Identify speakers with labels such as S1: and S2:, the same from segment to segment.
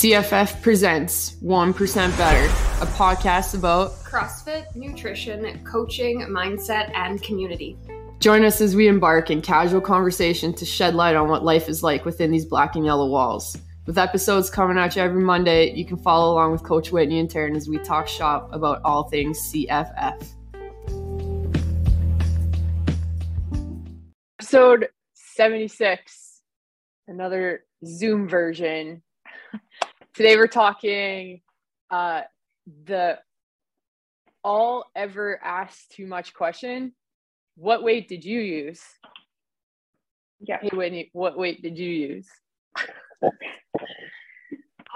S1: CFF presents 1% Better, a podcast about
S2: CrossFit, nutrition, coaching, mindset, and community.
S1: Join us as we embark in casual conversation to shed light on what life is like within these black and yellow walls. With episodes coming at you every Monday, you can follow along with Coach Whitney and Taryn as we talk shop about all things CFF. Episode 76, another Zoom version Today we're talking uh, the all ever asked too much question. What weight did you use?
S2: Yeah.
S1: Hey Whitney, what weight did you use?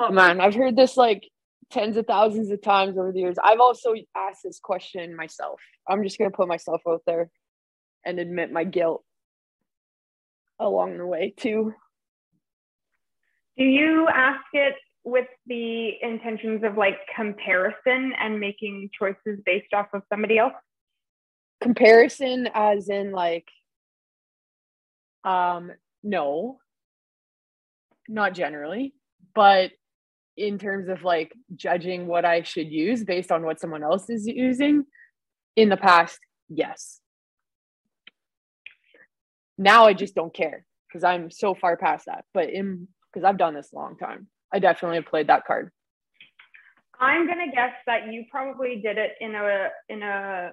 S1: oh man, I've heard this like tens of thousands of times over the years. I've also asked this question myself. I'm just gonna put myself out there and admit my guilt along the way too.
S2: Do you ask it with the intentions of like comparison and making choices based off of somebody else?
S1: Comparison as in like um no. Not generally, but in terms of like judging what I should use based on what someone else is using in the past, yes. Now I just don't care because I'm so far past that. But in because I've done this a long time. I definitely have played that card.
S2: I'm gonna guess that you probably did it in a in a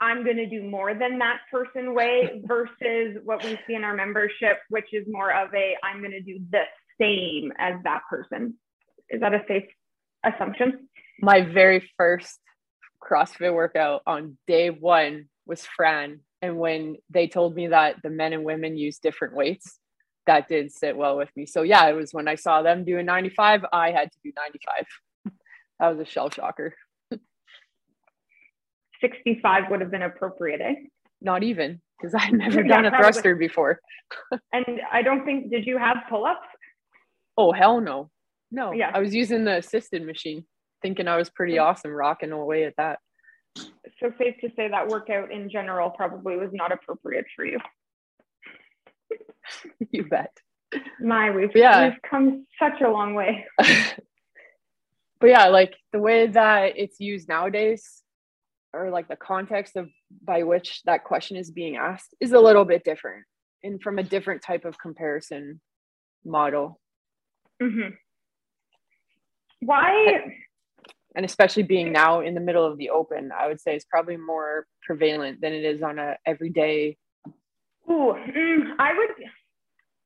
S2: I'm gonna do more than that person way versus what we see in our membership, which is more of a I'm gonna do the same as that person. Is that a safe assumption?
S1: My very first CrossFit workout on day one was Fran. And when they told me that the men and women use different weights, that did sit well with me. So yeah, it was when I saw them doing 95, I had to do 95. that was a shell shocker.
S2: 65 would have been appropriate, eh?
S1: Not even, because I had never done yeah, a thruster before.
S2: and I don't think did you have pull-ups?
S1: Oh hell no. No. Yeah. I was using the assisted machine, thinking I was pretty awesome rocking away at that.
S2: So safe to say that workout in general probably was not appropriate for you.
S1: you bet.
S2: My, we've, yeah. we've come such a long way.
S1: but yeah, like the way that it's used nowadays, or like the context of by which that question is being asked, is a little bit different and from a different type of comparison model.
S2: Mm-hmm. Why?
S1: And especially being now in the middle of the open, I would say is probably more prevalent than it is on a everyday
S2: Ooh, mm, I would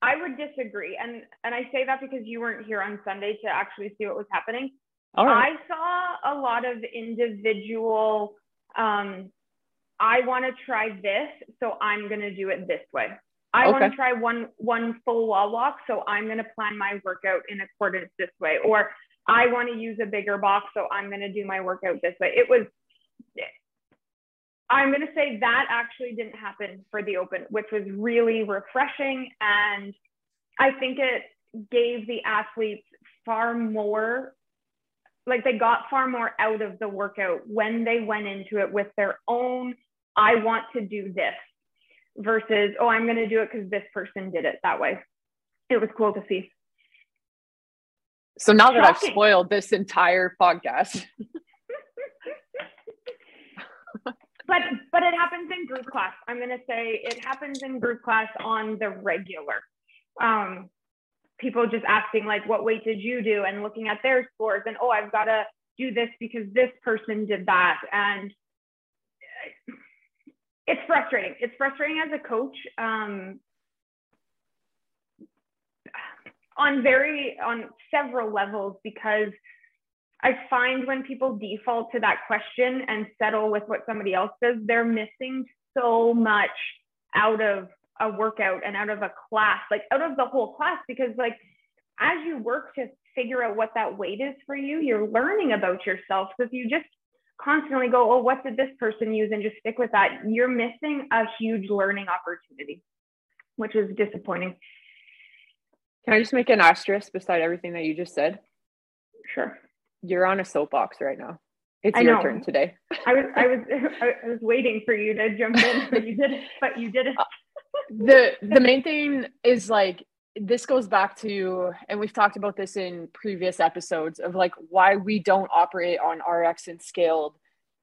S2: I would disagree. And and I say that because you weren't here on Sunday to actually see what was happening. I saw a lot of individual um I want to try this, so I'm going to do it this way. I okay. want to try one one full wall walk, so I'm going to plan my workout in accordance this way. Or I want to use a bigger box, so I'm going to do my workout this way. It was I'm going to say that actually didn't happen for the Open, which was really refreshing. And I think it gave the athletes far more, like they got far more out of the workout when they went into it with their own, I want to do this versus, oh, I'm going to do it because this person did it that way. It was cool to see.
S1: So now Shocking. that I've spoiled this entire podcast.
S2: but but it happens in group class. I'm gonna say it happens in group class on the regular. Um, people just asking like, what weight did you do, and looking at their scores, and oh, I've got to do this because this person did that, and it's frustrating. It's frustrating as a coach. Um, on very on several levels because I find when people default to that question and settle with what somebody else does, they're missing so much out of a workout and out of a class, like out of the whole class, because like as you work to figure out what that weight is for you, you're learning about yourself. So if you just constantly go, oh, what did this person use and just stick with that, you're missing a huge learning opportunity, which is disappointing.
S1: Can I just make an asterisk beside everything that you just said?
S2: Sure
S1: you're on a soapbox right now. It's I your know. turn today.
S2: I was I was I was waiting for you to jump in, but you did it. But you did it.
S1: the the main thing is like this goes back to and we've talked about this in previous episodes of like why we don't operate on rx and scaled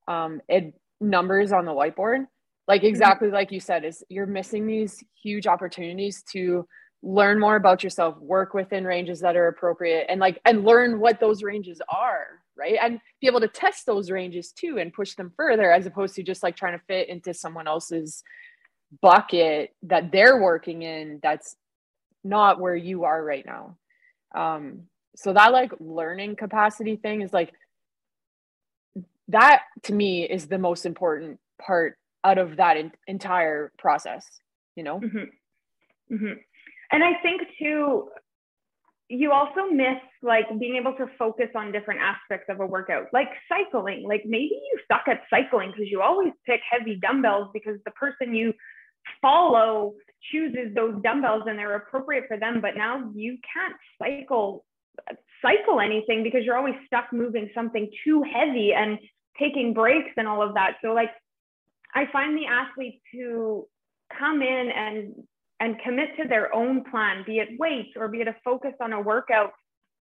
S1: um ed numbers on the whiteboard like mm-hmm. exactly like you said is you're missing these huge opportunities to learn more about yourself work within ranges that are appropriate and like and learn what those ranges are right and be able to test those ranges too and push them further as opposed to just like trying to fit into someone else's bucket that they're working in that's not where you are right now um so that like learning capacity thing is like that to me is the most important part out of that entire process you know
S2: mm-hmm. Mm-hmm. And i think too you also miss like being able to focus on different aspects of a workout like cycling. Like maybe you suck at cycling because you always pick heavy dumbbells because the person you follow chooses those dumbbells and they're appropriate for them but now you can't cycle cycle anything because you're always stuck moving something too heavy and taking breaks and all of that. So like i find the athletes who come in and and commit to their own plan be it weights or be it a focus on a workout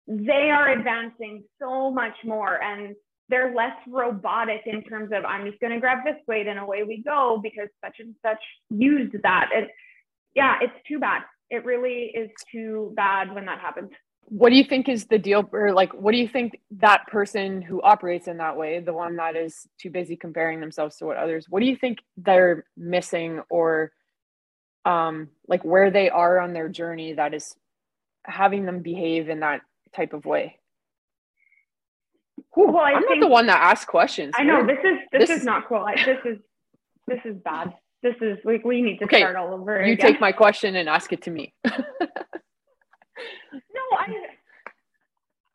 S2: they are advancing so much more and they're less robotic in terms of I'm just going to grab this weight and away we go because such and such used that. And yeah, it's too bad. It really is too bad when that happens.
S1: What do you think is the deal or like what do you think that person who operates in that way, the one that is too busy comparing themselves to what others, what do you think they're missing or um like where they are on their journey that is having them behave in that type of way? well, I am not the one that asks questions.
S2: I know this is this, this is not cool. I, this is this is bad. This is like we need to okay, start all over.
S1: You
S2: again.
S1: take my question and ask it to me. no,
S2: I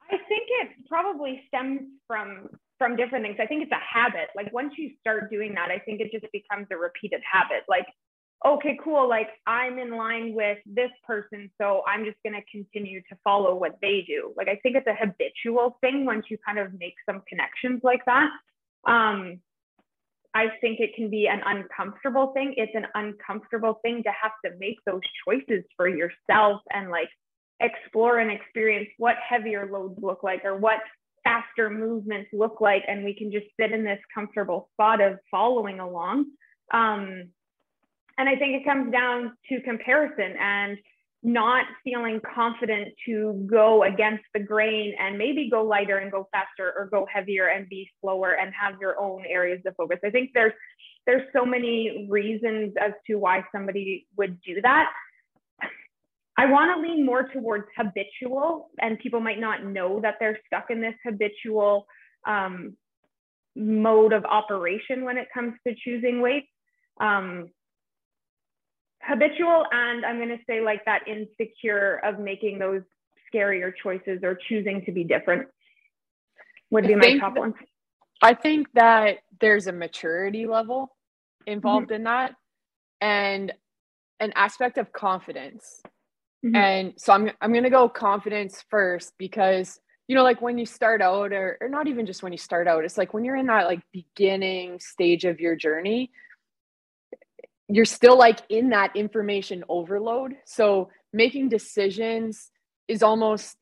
S2: I think it probably stems from from different things. I think it's a habit. Like once you start doing that, I think it just becomes a repeated habit. Like okay, cool, like I'm in line with this person, so I'm just going to continue to follow what they do. Like I think it's a habitual thing once you kind of make some connections like that. Um, I think it can be an uncomfortable thing. It's an uncomfortable thing to have to make those choices for yourself and like explore and experience what heavier loads look like or what faster movements look like. And we can just sit in this comfortable spot of following along. Um, and I think it comes down to comparison and not feeling confident to go against the grain and maybe go lighter and go faster or go heavier and be slower and have your own areas of focus. I think there's there's so many reasons as to why somebody would do that. I want to lean more towards habitual, and people might not know that they're stuck in this habitual um, mode of operation when it comes to choosing weights. Um, habitual and i'm going to say like that insecure of making those scarier choices or choosing to be different would be my top one
S1: i think that there's a maturity level involved mm-hmm. in that and an aspect of confidence mm-hmm. and so i'm i'm going to go confidence first because you know like when you start out or, or not even just when you start out it's like when you're in that like beginning stage of your journey you're still like in that information overload. So making decisions is almost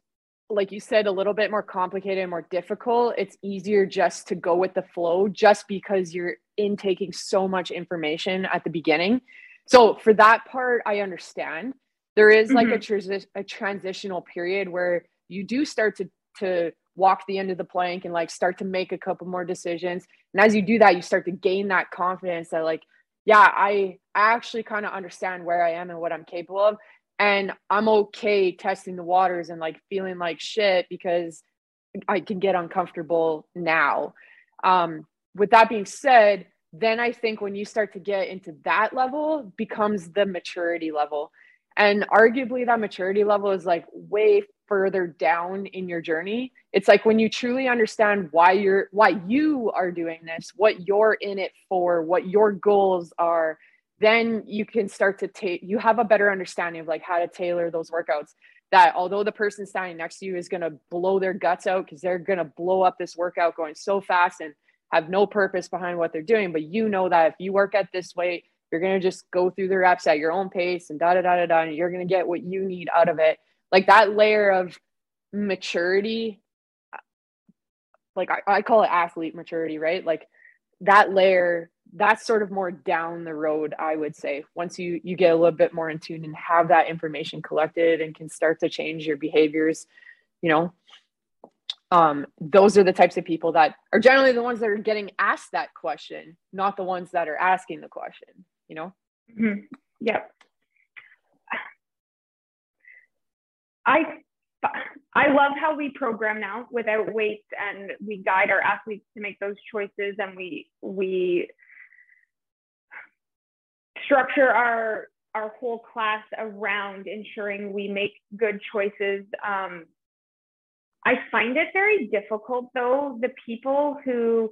S1: like you said a little bit more complicated and more difficult. It's easier just to go with the flow just because you're intaking so much information at the beginning. So for that part I understand. There is like mm-hmm. a, transi- a transitional period where you do start to to walk the end of the plank and like start to make a couple more decisions. And as you do that, you start to gain that confidence that like yeah, I I actually kind of understand where I am and what I'm capable of. And I'm okay testing the waters and like feeling like shit because I can get uncomfortable now. Um, with that being said, then I think when you start to get into that level becomes the maturity level. And arguably that maturity level is like way further down in your journey. It's like when you truly understand why you're why you are doing this what you're in it for what your goals are then you can start to take you have a better understanding of like how to tailor those workouts. That although the person standing next to you is going to blow their guts out because they're going to blow up this workout going so fast and have no purpose behind what they're doing but you know that if you work at this way you're going to just go through the reps at your own pace and da da da da da and you're going to get what you need out of it. Like that layer of maturity like I, I call it athlete maturity right? Like that layer that's sort of more down the road i would say once you you get a little bit more in tune and have that information collected and can start to change your behaviors you know um, those are the types of people that are generally the ones that are getting asked that question not the ones that are asking the question you know
S2: mm-hmm. yep i I love how we program now without weights and we guide our athletes to make those choices and we we structure our our whole class around ensuring we make good choices. Um, I find it very difficult though, the people who,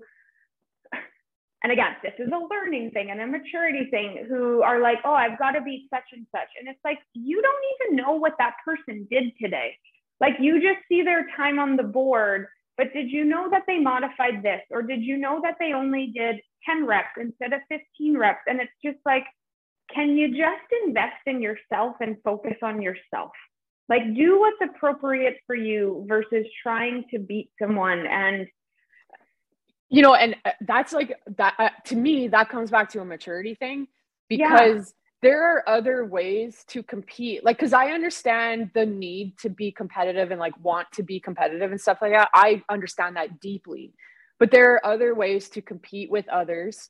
S2: and again, this is a learning thing and a maturity thing, who are like, oh, I've got to beat such and such. And it's like, you don't even know what that person did today. Like you just see their time on the board, but did you know that they modified this? Or did you know that they only did 10 reps instead of 15 reps? And it's just like, can you just invest in yourself and focus on yourself? Like do what's appropriate for you versus trying to beat someone. And
S1: you know and uh, that's like that uh, to me that comes back to a maturity thing because there are other ways to compete. Like because i understand the need to be competitive and like want to be competitive and stuff like that. I understand that deeply. But there are other ways to compete with others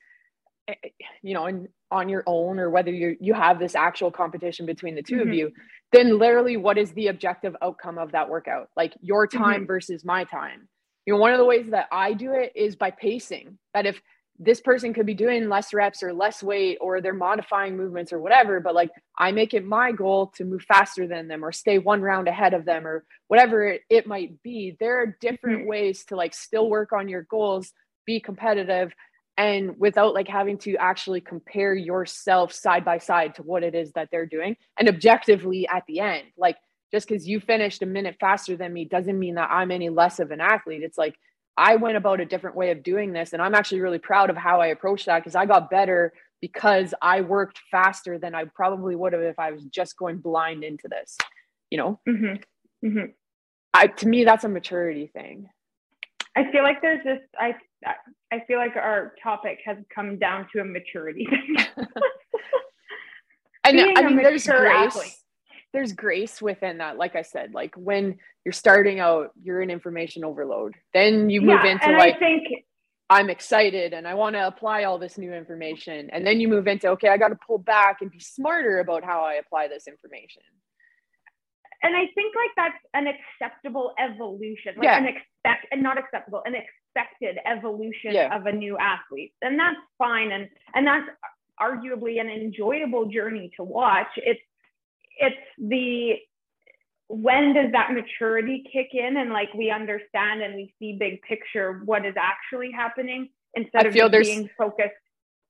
S1: you know and on your own or whether you you have this actual competition between the 2 mm-hmm. of you then literally what is the objective outcome of that workout like your time mm-hmm. versus my time you know one of the ways that i do it is by pacing that if this person could be doing less reps or less weight or they're modifying movements or whatever but like i make it my goal to move faster than them or stay one round ahead of them or whatever it, it might be there are different mm-hmm. ways to like still work on your goals be competitive and without like having to actually compare yourself side by side to what it is that they're doing and objectively at the end like just because you finished a minute faster than me doesn't mean that i'm any less of an athlete it's like I went about a different way of doing this. And I'm actually really proud of how I approached that because I got better because I worked faster than I probably would have if I was just going blind into this, you know? Mm-hmm. Mm-hmm. I, to me, that's a maturity thing.
S2: I feel like there's this, I, I feel like our topic has come down to a maturity thing.
S1: I know, I mean, there's grace. Athlete there's grace within that like i said like when you're starting out you're in information overload then you move yeah, into like I think i'm excited and i want to apply all this new information and then you move into okay i got to pull back and be smarter about how i apply this information
S2: and i think like that's an acceptable evolution like yeah. an expect and not acceptable an expected evolution yeah. of a new athlete. And that's fine and and that's arguably an enjoyable journey to watch. It's it's the when does that maturity kick in and like we understand and we see big picture what is actually happening instead I of being focused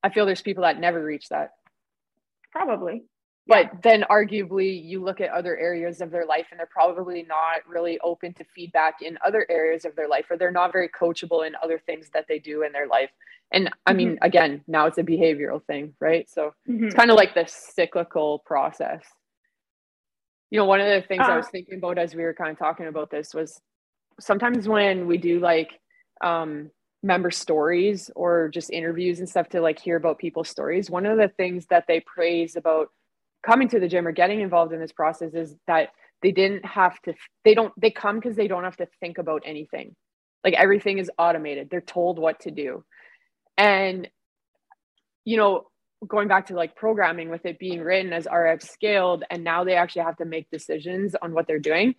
S1: i feel there's people that never reach that.
S2: Probably
S1: but yeah. then arguably you look at other areas of their life and they're probably not really open to feedback in other areas of their life or they're not very coachable in other things that they do in their life and i mm-hmm. mean again now it's a behavioral thing right so mm-hmm. it's kind of like this cyclical process you know, one of the things uh, I was thinking about as we were kind of talking about this was sometimes when we do like um, member stories or just interviews and stuff to like hear about people's stories, one of the things that they praise about coming to the gym or getting involved in this process is that they didn't have to, they don't, they come because they don't have to think about anything. Like everything is automated, they're told what to do. And, you know, going back to like programming with it being written as rx scaled, and now they actually have to make decisions on what they're doing.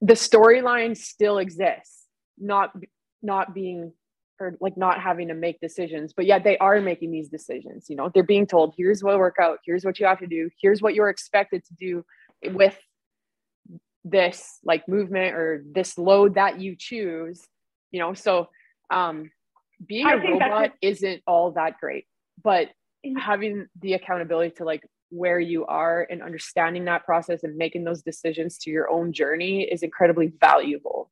S1: The storyline still exists, not not being or like not having to make decisions, but yet they are making these decisions. You know, they're being told, here's what workout, here's what you have to do, here's what you're expected to do with this like movement or this load that you choose. You know, so um being a robot isn't all that great but having the accountability to like where you are and understanding that process and making those decisions to your own journey is incredibly valuable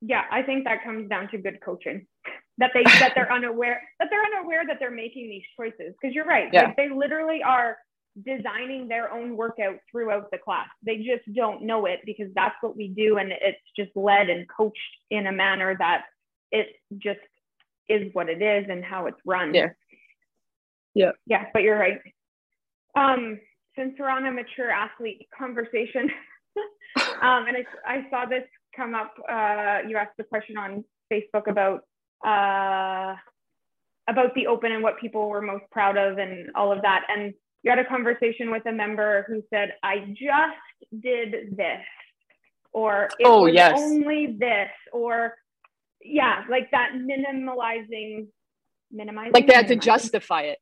S2: yeah, I think that comes down to good coaching. That they that they're unaware that they're unaware that they're making these choices. Because you're right. Yeah. Like they literally are designing their own workout throughout the class. They just don't know it because that's what we do and it's just led and coached in a manner that it just is what it is and how it's run.
S1: Yeah. Yeah.
S2: Yeah, but you're right. Um, since we're on a mature athlete conversation, um, and I, I saw this come up. Uh, you asked the question on Facebook about uh, about the open and what people were most proud of and all of that. And you had a conversation with a member who said, "I just did this," or "It oh, was yes. only this," or yeah, like that minimalizing, minimizing.
S1: Like they had to justify it.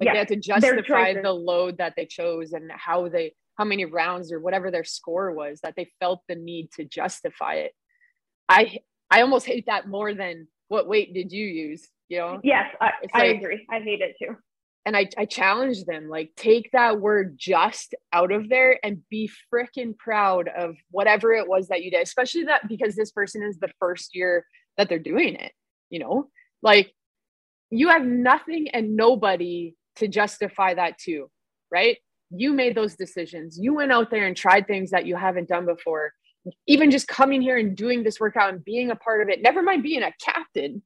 S1: Like they had to justify the load that they chose and how they how many rounds or whatever their score was that they felt the need to justify it. I I almost hate that more than what weight did you use? You know?
S2: Yes, I, I agree. I hate it too.
S1: And I, I challenge them like take that word just out of there and be freaking proud of whatever it was that you did, especially that because this person is the first year that they're doing it, you know? Like you have nothing and nobody to justify that to, right? You made those decisions. You went out there and tried things that you haven't done before. Even just coming here and doing this workout and being a part of it, never mind being a captain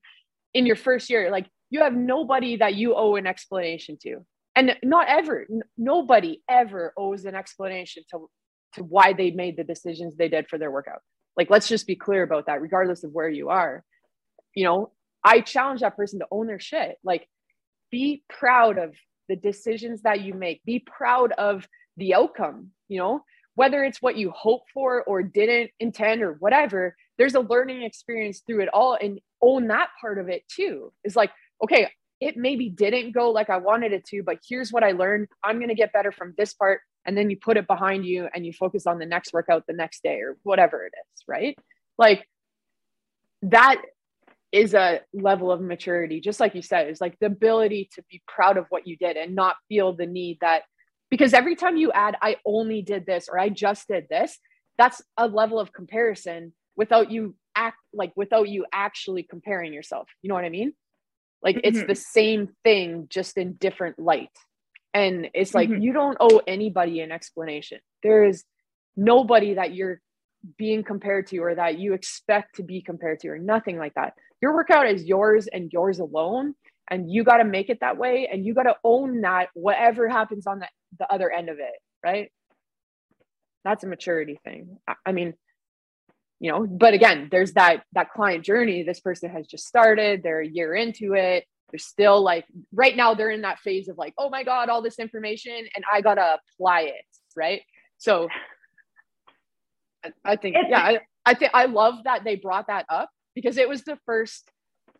S1: in your first year. Like you have nobody that you owe an explanation to. And not ever, n- nobody ever owes an explanation to, to why they made the decisions they did for their workout. Like, let's just be clear about that, regardless of where you are. You know, I challenge that person to own their shit. Like, be proud of the decisions that you make. Be proud of the outcome you know? Whether it's what you hope for or didn't intend or whatever there's a learning experience through it all and own that part of it too. Is like okay it maybe didn't go like i wanted it to but here's what i learned. I'm going to get better from this part. And then you put it behind you and you focus on the next workout the next day or whatever it is right? Like that is a level of maturity just like you said is like the ability to be proud of what you did and not feel the need that because every time you add i only did this or i just did this that's a level of comparison without you act like without you actually comparing yourself you know what i mean like mm-hmm. it's the same thing just in different light and it's like mm-hmm. you don't owe anybody an explanation there is nobody that you're being compared to or that you expect to be compared to or nothing like that. Your workout is yours and yours alone and you got to make it that way and you got to own that whatever happens on the, the other end of it right? That's a maturity thing. I mean you know but again there's that that client journey. This person has just started. They're a year into it. They're still like right now they're in that phase of like oh my god all this information and i gotta apply it right? So i think yeah I, I think i love that they brought that up because it was the first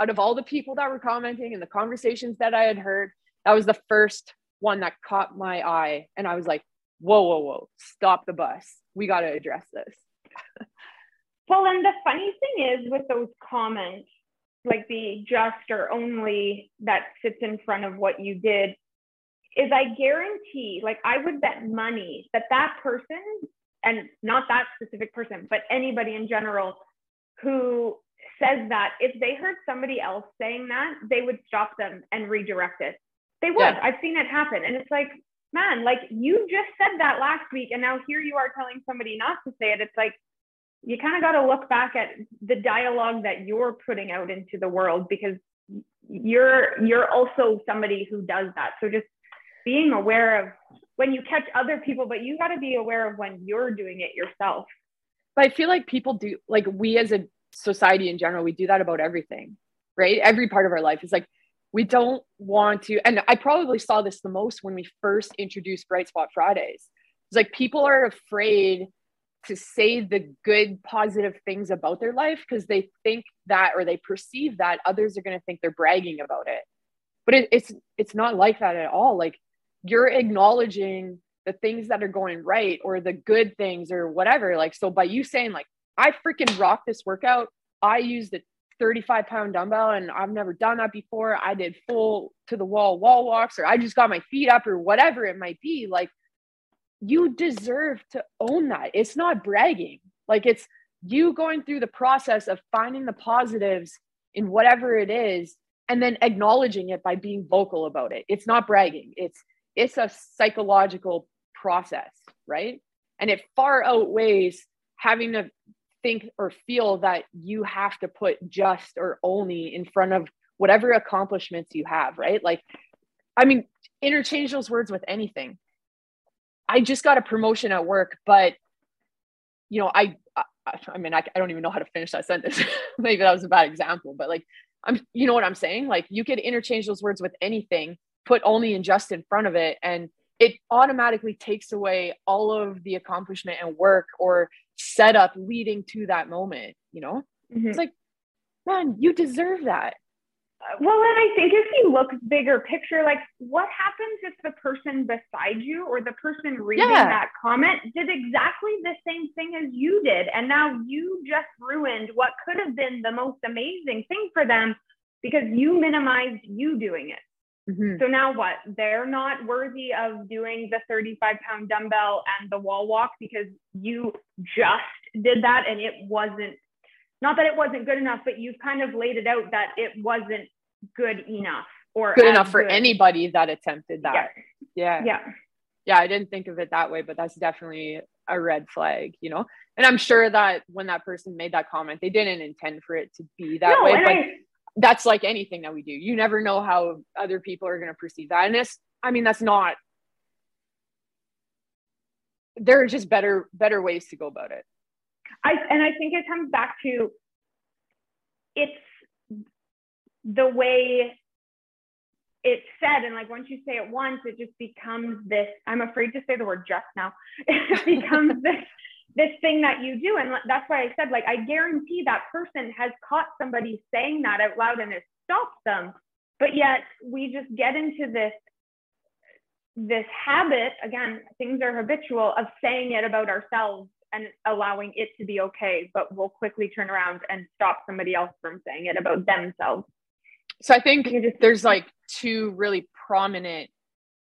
S1: out of all the people that were commenting and the conversations that I had heard, that was the first one that caught my eye. And I was like, whoa, whoa, whoa, stop the bus. We got to address this.
S2: well, and the funny thing is with those comments, like the just or only that sits in front of what you did, is I guarantee, like I would bet money that that person, and not that specific person, but anybody in general who says that if they heard somebody else saying that, they would stop them and redirect it. They would. Yeah. I've seen it happen. And it's like, man, like you just said that last week, and now here you are telling somebody not to say it. It's like you kind of got to look back at the dialogue that you're putting out into the world because you're you're also somebody who does that. So just being aware of when you catch other people, but you got to be aware of when you're doing it yourself.
S1: But I feel like people do like we as a society in general, we do that about everything, right? Every part of our life is like, we don't want to, and I probably saw this the most when we first introduced Bright Spot Fridays. It's like people are afraid to say the good, positive things about their life because they think that or they perceive that others are going to think they're bragging about it. But it, it's it's not like that at all. Like you're acknowledging the things that are going right or the good things or whatever. Like so, by you saying like I freaking rock this workout. I used a 35 pound dumbbell and I've never done that before. I did full to the wall wall walks or I just got my feet up or whatever it might be. Like you deserve to own that. It's not bragging. Like it's you going through the process of finding the positives in whatever it is and then acknowledging it by being vocal about it it's not bragging it's it's a psychological process right? And it far outweighs having to think or feel that you have to put just or only in front of whatever accomplishments you have right? Like i mean interchange those words with anything. I just got a promotion at work but you know i i, I mean I, I don't even know how to finish that sentence. Maybe that was a bad example but like i'm you know what i'm saying? Like you could interchange those words with anything put only and just in front of it. And it automatically takes away all of the accomplishment and work or setup leading to that moment you know? Mm-hmm. it's like man you deserve that.
S2: Well and i think if you look bigger picture like what happens if the person beside you or the person reading yeah. that comment did exactly the same thing as you did? And now you just ruined what could have been the most amazing thing for them because you minimized you doing it Mm-hmm. So now what? They're not worthy of doing the 35 pound dumbbell and the wall walk because you just did that and it wasn't, not that it wasn't good enough, but you've kind of laid it out that it wasn't good enough or
S1: good enough for good. anybody that attempted that.
S2: Yeah. yeah.
S1: Yeah. Yeah. I didn't think of it that way, but that's definitely a red flag, you know? And I'm sure that when that person made that comment, they didn't intend for it to be that no, way. But I, that's like anything that we do. You never know how other people are going to perceive that. And it's, I mean, that's not, there are just better, better ways to go about it.
S2: I, and I think it comes back to it's the way it's said. And like once you say it once, it just becomes this, I'm afraid to say the word just now. It becomes this this thing that you do. And that's why I said, like, I guarantee that person has caught somebody saying that out loud and it stops them. But yet we just get into this this habit again things are habitual of saying it about ourselves and allowing it to be okay but we'll quickly turn around and stop somebody else from saying it about themselves
S1: so i think there's like two really prominent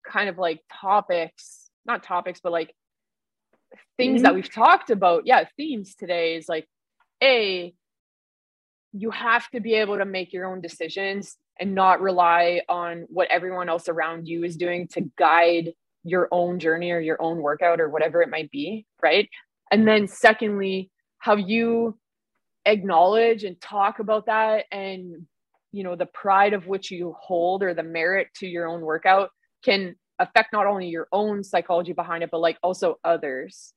S1: kind of like topics not topics but like things mm-hmm. that we've talked about, yeah, themes today is like, A, you have to be able to make your own decisions and not rely on what everyone else around you is doing to guide your own journey or your own workout or whatever it might be. Right. And then, secondly, how you acknowledge and talk about that and you know the pride of which you hold or the merit to your own workout can affect not only your own psychology behind it but like also others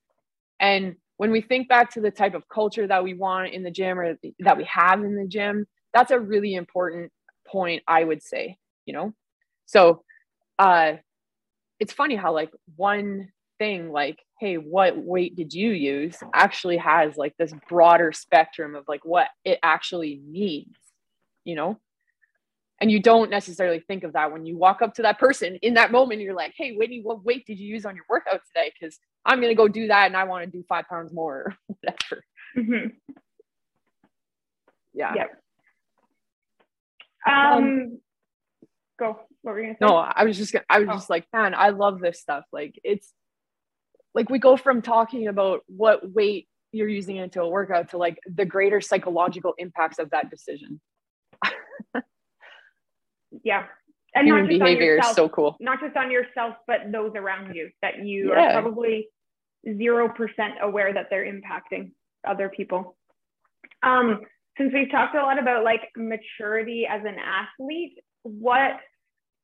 S1: and when we think back to the type of culture that we want in the gym or that we have in the gym, that's a really important point, I would say, you know? So uh it's funny how like one thing like, hey, what weight did you use actually has like this broader spectrum of like what it actually means, you know? And you don't necessarily think of that when you walk up to that person in that moment you're like hey whitney what weight did you use on your workout today because i'm going to go do that and i want to do five pounds more or whatever mm-hmm. yeah
S2: yep. um, um go what were you gonna say?
S1: no i was just gonna, i was oh. just like man i love this stuff like it's like we go from talking about what weight you're using into a workout to like the greater psychological impacts of that decision
S2: yeah.
S1: And human behavior yourself, is so cool.
S2: Not just on yourself but those around you that you yeah. are probably 0% aware that they're impacting other people. Um since we've talked a lot about like maturity as an athlete what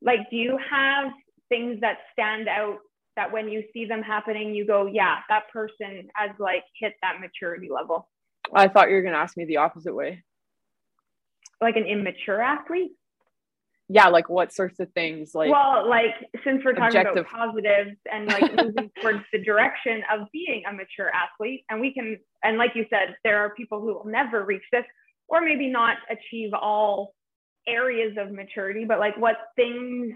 S2: like do you have things that stand out that when you see them happening you go yeah that person has like hit that maturity level
S1: i thought you were going to ask me the opposite way.
S2: Like an immature athlete
S1: yeah, like what sorts of things like
S2: well, like since we're talking objective. about positives and like moving towards the direction of being a mature athlete, and we can and like you said, there are people who will never reach this or maybe not achieve all areas of maturity, but like what things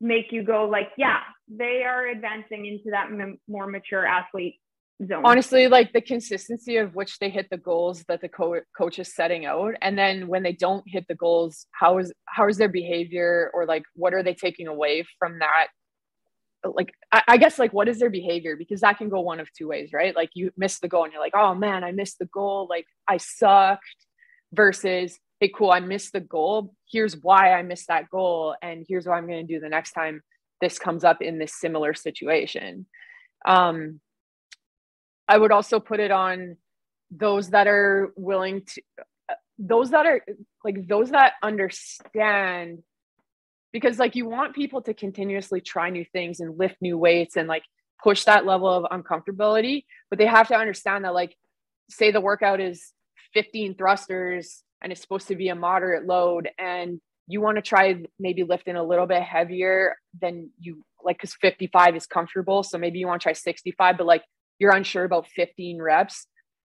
S2: make you go like, yeah, they are advancing into that m- more mature athlete zone.
S1: Honestly, like the consistency of which they hit the goals that the co- coach is setting out, and then when they don't hit the goals, how is how is their behavior or like what are they taking away from that? like I, I, guess like what is their behavior? Because that can go one of two ways right? Like you miss the goal and you're like oh man i missed the goal. Like i sucked versus hey cool i missed the goal. Here's why i missed that goal and here's what i'm going to do the next time this comes up in this similar situation. Um i would also put it on those that are willing to those that are like those that understand because like you want people to continuously try new things and lift new weights and like push that level of uncomfortability but they have to understand that like say the workout is 15 thrusters and it's supposed to be a moderate load and you want to try maybe lifting a little bit heavier than you like because 55 is comfortable so maybe you want to try 65 but like you're unsure about 15 reps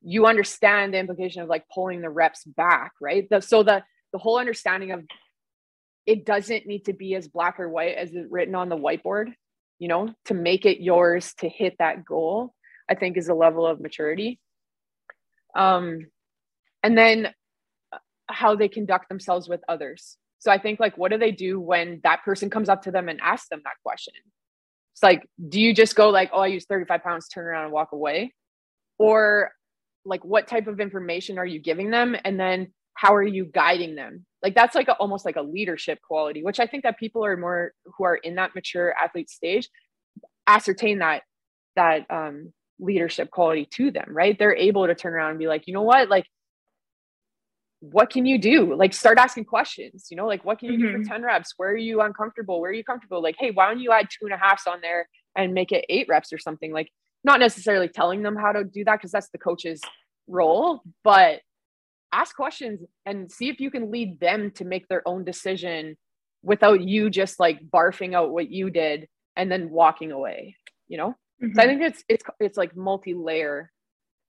S1: you understand the implication of like pulling the reps back, right? The, so the the whole understanding of it doesn't need to be as black or white as it's written on the whiteboard, you know, to make it yours to hit that goal, I think is a level of maturity. Um, and then uh, how they conduct themselves with others. So I think like, what do they do when that person comes up to them and asks them that question? It's like, do you just go like, oh, I use 35 pounds, turn around and walk away? Or like what type of information are you giving them? And then how are you guiding them? Like that's like a, almost like a leadership quality which i think that people are more who are in that mature athlete stage ascertain that that um, leadership quality to them right? They're able to turn around and be like you know what? Like what can you do like start asking questions you know like what can you mm-hmm. do for mm-hmm. 10 reps where are you uncomfortable where are you comfortable like hey why don't you add two and a halfs on there and make it eight reps or something like not necessarily telling them how to do that because that's the coach's role, but ask questions and see if you can lead them to make their own decision without you just like barfing out what you did and then walking away, you know? Mm-hmm. So I mm-hmm. think it's it's it's like multi-layer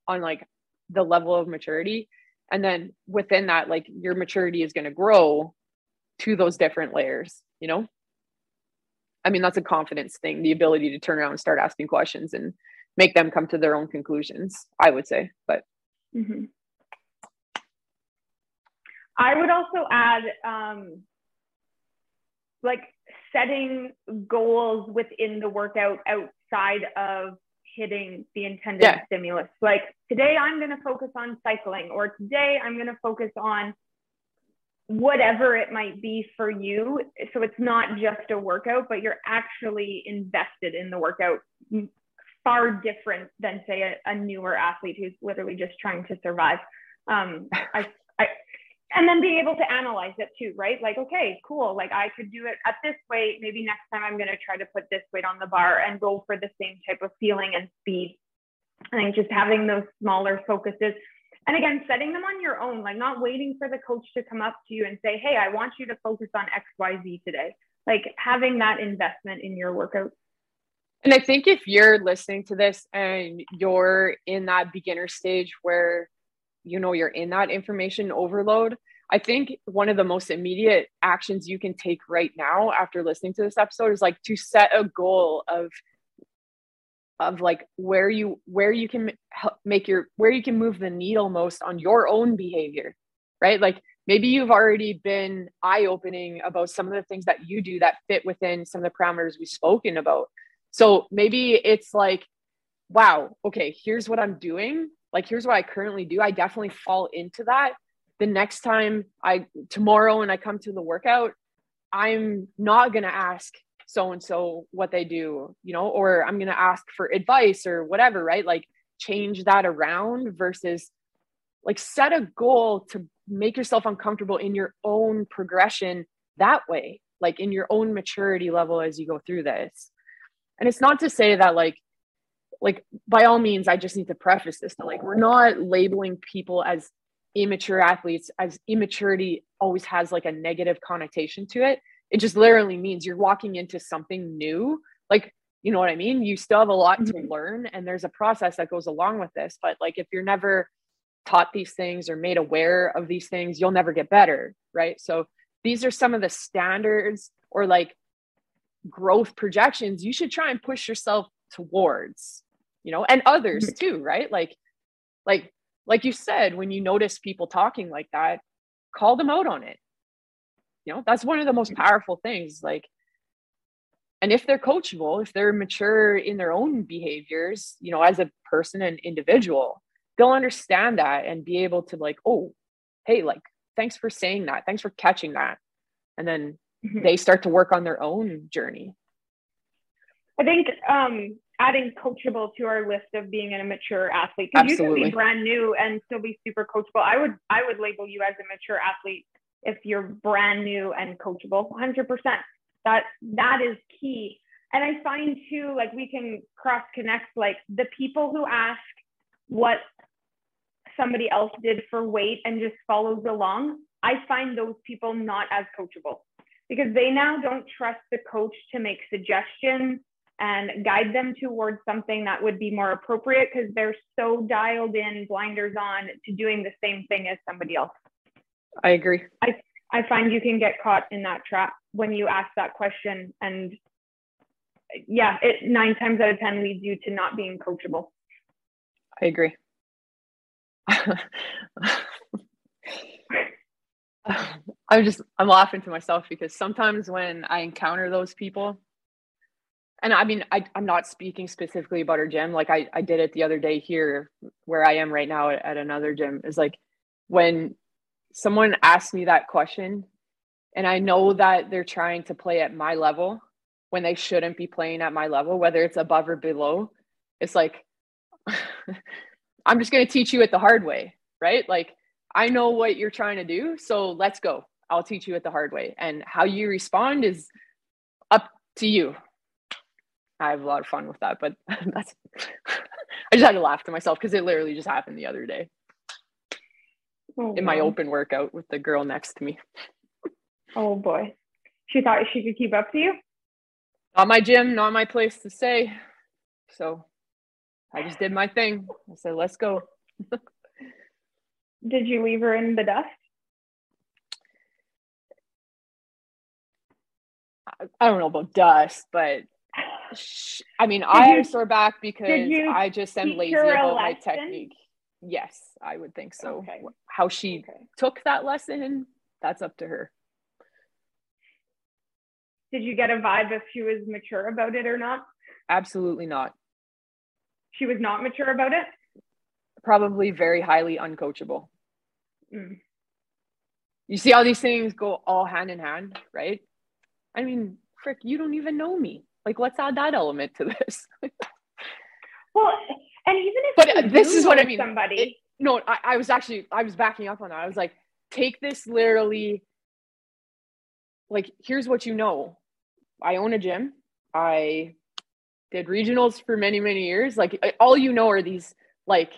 S1: on like the level of maturity. And then within that, like your maturity is going to grow to those different layers, you know? I mean, that's a confidence thing, the ability to turn around and start asking questions and make them come to their own conclusions i would say but mm-hmm.
S2: i would also add um, like setting goals within the workout outside of hitting the intended yeah. stimulus like today i'm going to focus on cycling or today i'm going to focus on whatever it might be for you. So it's not just a workout, but you're actually invested in the workout far different than say a, a newer athlete who's literally just trying to survive. Um, I, I, and then being able to analyze it too, right? Like, okay, cool. Like I could do it at this weight. Maybe next time I'm going to try to put this weight on the bar and go for the same type of feeling and speed. Think just having those smaller focuses. And again, setting them on your own, like not waiting for the coach to come up to you and say, hey, I want you to focus on XYZ today. Like having that investment in your workout.
S1: And I think if you're listening to this and you're in that beginner stage where you know you're in that information overload, I think one of the most immediate actions you can take right now after listening to this episode is like to set a goal of of like where you where you can make your where you can move the needle most on your own behavior right like maybe you've already been eye opening about some of the things that you do that fit within some of the parameters we've spoken about so maybe it's like, wow, okay, here's what I'm doing. Like, here's what I currently do. I definitely fall into that. The next time I, tomorrow, when I come to the workout, I'm not going to ask so and so what they do, you know, or I'm going to ask for advice or whatever, right? Like, change that around versus like set a goal to make yourself uncomfortable in your own progression that way, like in your own maturity level as you go through this and it's not to say that like like by all means i just need to preface this to like we're not labeling people as immature athletes as immaturity always has like a negative connotation to it. It just literally means you're walking into something new. Like you know what i mean? You still have a lot mm-hmm. to learn and there's a process that goes along with this but like if you're never taught these things or made aware of these things you'll never get better right? So these are some of the standards or like growth projections you should try and push yourself towards you know and others too right? Like like like you said when you notice people talking like that call them out on it. You know that's one of the most powerful things like and if they're coachable if they're mature in their own behaviors you know as a person and individual they'll understand that and be able to like oh hey like thanks for saying that. Thanks for catching that. And then mm-hmm. they start to work on their own journey
S2: i think um adding coachable to our list of being an mature athlete because you can be brand new and still be super coachable. I would i would label you as a mature athlete if you're brand new and coachable 100% that that is key. And i find too like we can cross connect like the people who ask what somebody else did for weight and just follows along i find those people not as coachable because they now don't trust the coach to make suggestions and guide them towards something that would be more appropriate because they're so dialed in blinders on to doing the same thing as somebody else.
S1: I agree.
S2: I i find you can get caught in that trap when you ask that question and yeah it nine times out of ten leads you to not being coachable.
S1: I agree. I'm just i'm laughing to myself because sometimes when i encounter those people and I mean, I, I'm not speaking specifically about our gym. Like I, I did it the other day here where I am right now at, at another gym is like when someone asks me that question and I know that they're trying to play at my level when they shouldn't be playing at my level, whether it's above or below, it's like, I'm just going to teach you it the hard way, right? Like, I know what you're trying to do. So let's go. I'll teach you it the hard way. And how you respond is up to you. I have a lot of fun with that, but that's I just had to laugh to myself because it literally just happened the other day oh, in my open workout with the girl next to me.
S2: Oh boy. She thought she could keep up to you?
S1: Not my gym, not my place to stay. So I just did my thing. I said, let's go.
S2: did you leave her in the dust?
S1: I don't know about dust, but I mean, did I had a sore back because I just am lazy about my technique. Yes, I would think so. Okay. How she okay. took that lesson, that's up to her.
S2: Did you get a vibe if she was mature about it or not?
S1: Absolutely not.
S2: She was not mature about it?
S1: Probably very highly uncoachable. Mm. You see how these things go all hand in hand, right? I mean, frick, you don't even know me. Like, let's add that element to this.
S2: well, and even if
S1: but uh, this is what I mean. Somebody, it, no, I, I was actually I was backing up on that. I was like, take this literally. Like, here's what you know. I own a gym. I did regionals for many many years. Like, all you know are these like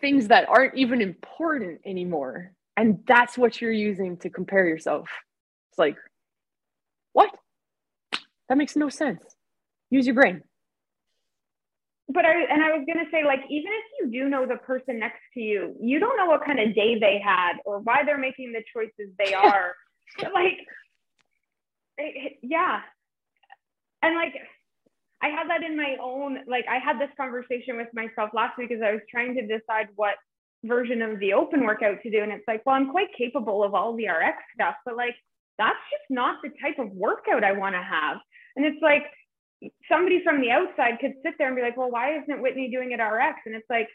S1: things that aren't even important anymore, and that's what you're using to compare yourself. It's like? That makes no sense. Use your brain.
S2: But I and I was gonna say, like, even if you do know the person next to you, you don't know what kind of day they had or why they're making the choices they are. like, yeah. And like, I had that in my own, like, I had this conversation with myself last week as I was trying to decide what version of the open workout to do. And it's like, well, I'm quite capable of all the RX stuff, but like, that's just not the type of workout I want to have. And it's like somebody from the outside could sit there and be like, well, why isn't Whitney doing it RX? And it's like,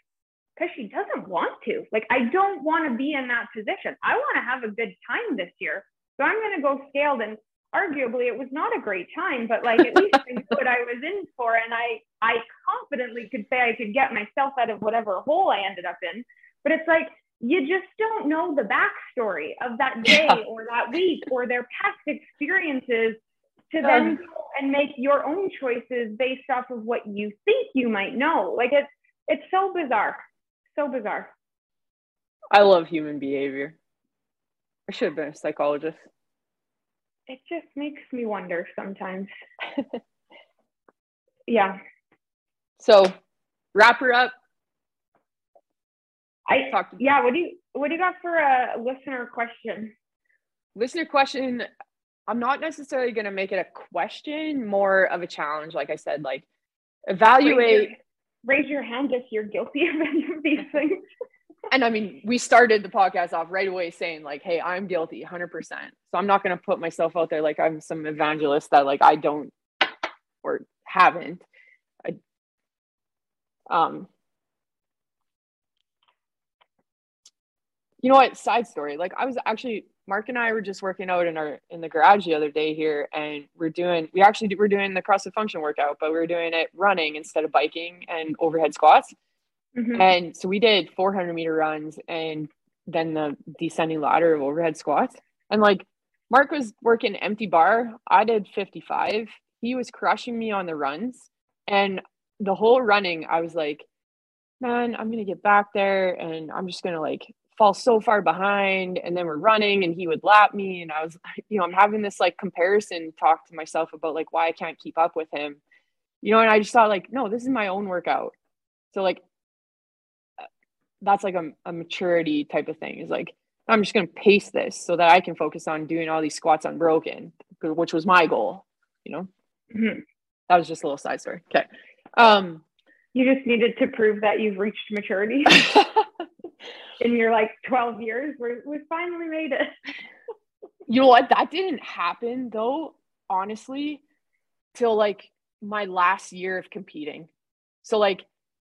S2: because she doesn't want to. Like, I don't want to be in that position. I want to have a good time this year. So I'm going to go scaled. And arguably, it was not a great time, but like at least I knew what I was in for. And I, I confidently could say I could get myself out of whatever hole I ended up in. But it's like, you just don't know the backstory of that day yeah. or that week or their past experiences to um, then go and make your own choices based off of what you think you might know. Like it's it's so bizarre. So bizarre.
S1: I love human behavior. I should have been a psychologist.
S2: It just makes me wonder sometimes. yeah.
S1: So wrap her up.
S2: I talked. yeah, what do you what do you got for a listener question?
S1: Listener question I'm not necessarily going to make it a question, more of a challenge. Like I said, like evaluate.
S2: Raise your, raise your hand if you're guilty of any of these things.
S1: and I mean, we started the podcast off right away saying like, "Hey, I'm guilty, 100%." So I'm not going to put myself out there like I'm some evangelist that like I don't or haven't. I, um, you know what? Side story. Like I was actually Mark and I were just working out in our in the garage the other day here, and we're doing we actually we're doing the CrossFit function workout, but we are doing it running instead of biking and overhead squats. Mm-hmm. And so we did 400 meter runs and then the descending ladder of overhead squats. And like Mark was working empty bar, I did 55. He was crushing me on the runs, and the whole running, I was like, man, I'm gonna get back there, and I'm just gonna like fall so far behind and then we're running and he would lap me and I was you know I'm having this like comparison talk to myself about like why I can't keep up with him. You know and I just thought like no this is my own workout. So like uh, that's like a, a maturity type of thing is like I'm just going to pace this so that I can focus on doing all these squats unbroken which was my goal you know? Mm-hmm. that was just a little side story. Okay. Um
S2: you just needed to prove that you've reached maturity in your like 12 years we we finally made it.
S1: You know what? That didn't happen though honestly till like my last year of competing. So like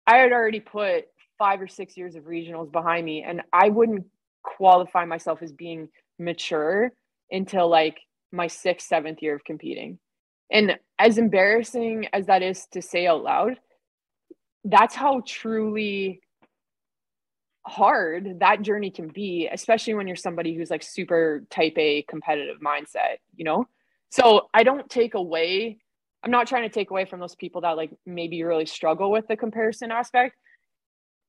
S1: i had already put five or six years of regionals behind me and i wouldn't qualify myself as being mature until like my sixth seventh year of competing. And as embarrassing as that is to say out loud that's how truly hard that journey can be, especially when you're somebody who's like super type A competitive mindset, you know? So I don't take away, I'm not trying to take away from those people that like maybe really struggle with the comparison aspect.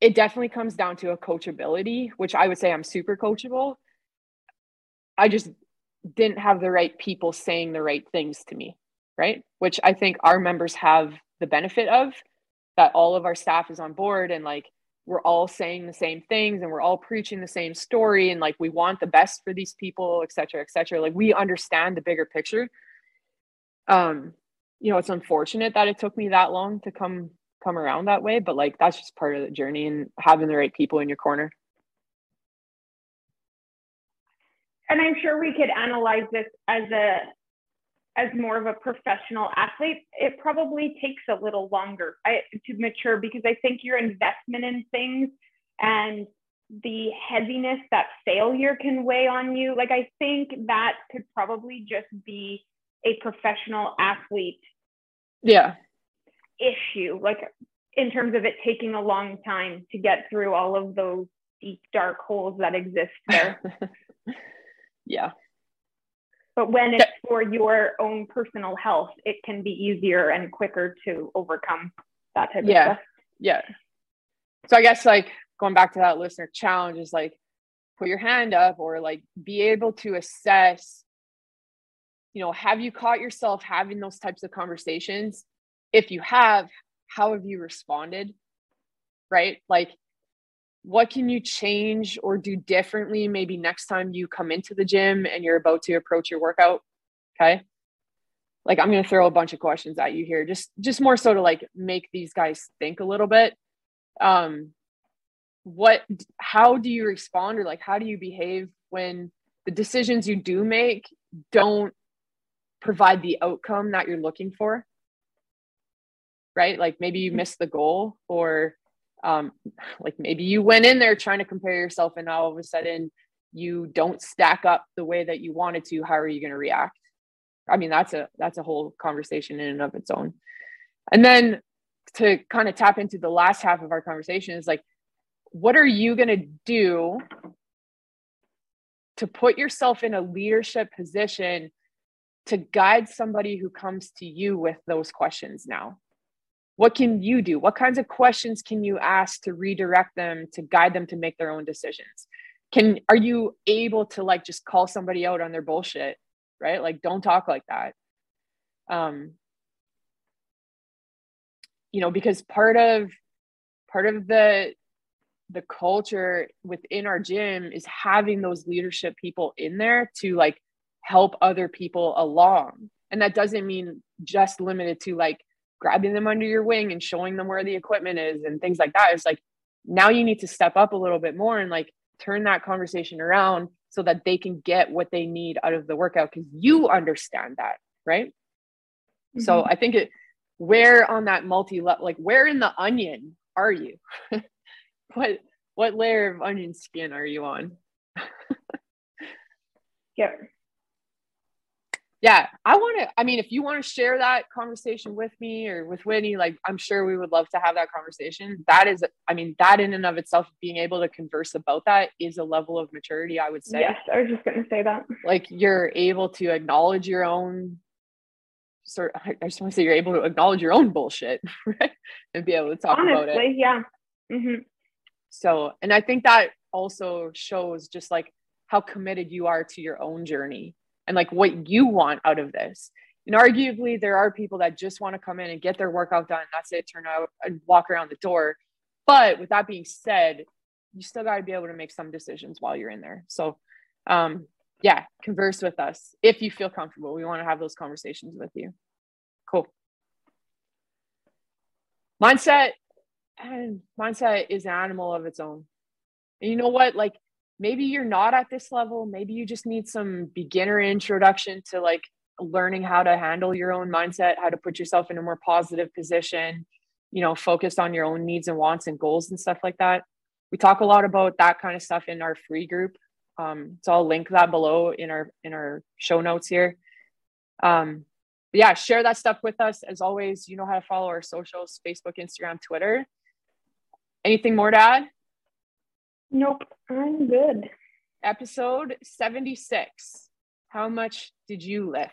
S1: It definitely comes down to a coachability, which I would say I'm super coachable. I just didn't have the right people saying the right things to me, right? Which I think our members have the benefit of that all of our staff is on board and like we're all saying the same things and we're all preaching the same story and like we want the best for these people et cetera et cetera. Like we understand the bigger picture. Um you know it's unfortunate that it took me that long to come come around that way but like that's just part of the journey and having the right people in your corner.
S2: And i'm sure we could analyze this as a as more of a professional athlete, it probably takes a little longer I, to mature because I think your investment in things and the heaviness that failure can weigh on you, like I think that could probably just be a professional athlete
S1: yeah.
S2: issue like in terms of it taking a long time to get through all of those deep dark holes that exist there.
S1: Yeah
S2: but when it's for your own personal health, it can be easier and quicker to overcome that type
S1: yeah.
S2: of stuff.
S1: Yeah. So I guess like going back to that listener challenge is like put your hand up or like be able to assess you know have you caught yourself having those types of conversations if you have how have you responded right like what can you change or do differently maybe next time you come into the gym and you're about to approach your workout? Okay. Like i'm going to throw a bunch of questions at you here just just more so to like make these guys think a little bit. Um what how do you respond or like how do you behave when the decisions you do make don't provide the outcome that you're looking for? Right? Like maybe you miss the goal or um, like maybe you went in there trying to compare yourself and all of a sudden you don't stack up the way that you wanted to how are you going to react? I mean that's a that's a whole conversation in and of its own. And then to kind of tap into the last half of our conversation is like what are you going to do to put yourself in a leadership position to guide somebody who comes to you with those questions now what can you do? What kinds of questions can you ask to redirect them to guide them to make their own decisions? Can are you able to like just call somebody out on their bullshit right? Like don't talk like that. Um you know because part of part of the the culture within our gym is having those leadership people in there to like help other people along. And that doesn't mean just limited to like grabbing them under your wing and showing them where the equipment is and things like that. It's like now you need to step up a little bit more and like turn that conversation around so that they can get what they need out of the workout because you understand that right mm-hmm. so i think it where on that multi level, like where in the onion are you what what layer of onion skin are you on
S2: yep
S1: yeah, I want to. I mean, if you want to share that conversation with me or with Whitney, like I'm sure we would love to have that conversation. That is, I mean, that in and of itself, being able to converse about that is a level of maturity, I would say.
S2: Yes, I was just going to say that.
S1: Like you're able to acknowledge your own sort. of, I just want to say you're able to acknowledge your own bullshit, right, and be able to talk
S2: Honestly,
S1: about it.
S2: Yeah. Mm-hmm.
S1: So, and I think that also shows just like how committed you are to your own journey and like what you want out of this. And arguably, there are people that just want to come in and get their workout done. That's it, turn out and walk around the door. But with that being said, you still got to be able to make some decisions while you're in there. So, um, yeah, converse with us if you feel comfortable. We want to have those conversations with you. Cool. Mindset and mindset is an animal of its own. And you know what? Like maybe you're not at this level maybe you just need some beginner introduction to like learning how to handle your own mindset how to put yourself in a more positive position you know focused on your own needs and wants and goals and stuff like that. We talk a lot about that kind of stuff in our free group. Um, so i'll link that below in our in our show notes here. Um, yeah share that stuff with us. As always you know how to follow our socials facebook instagram twitter. Anything more to add
S2: Nope, I'm good.
S1: Episode 76. How much did you lift?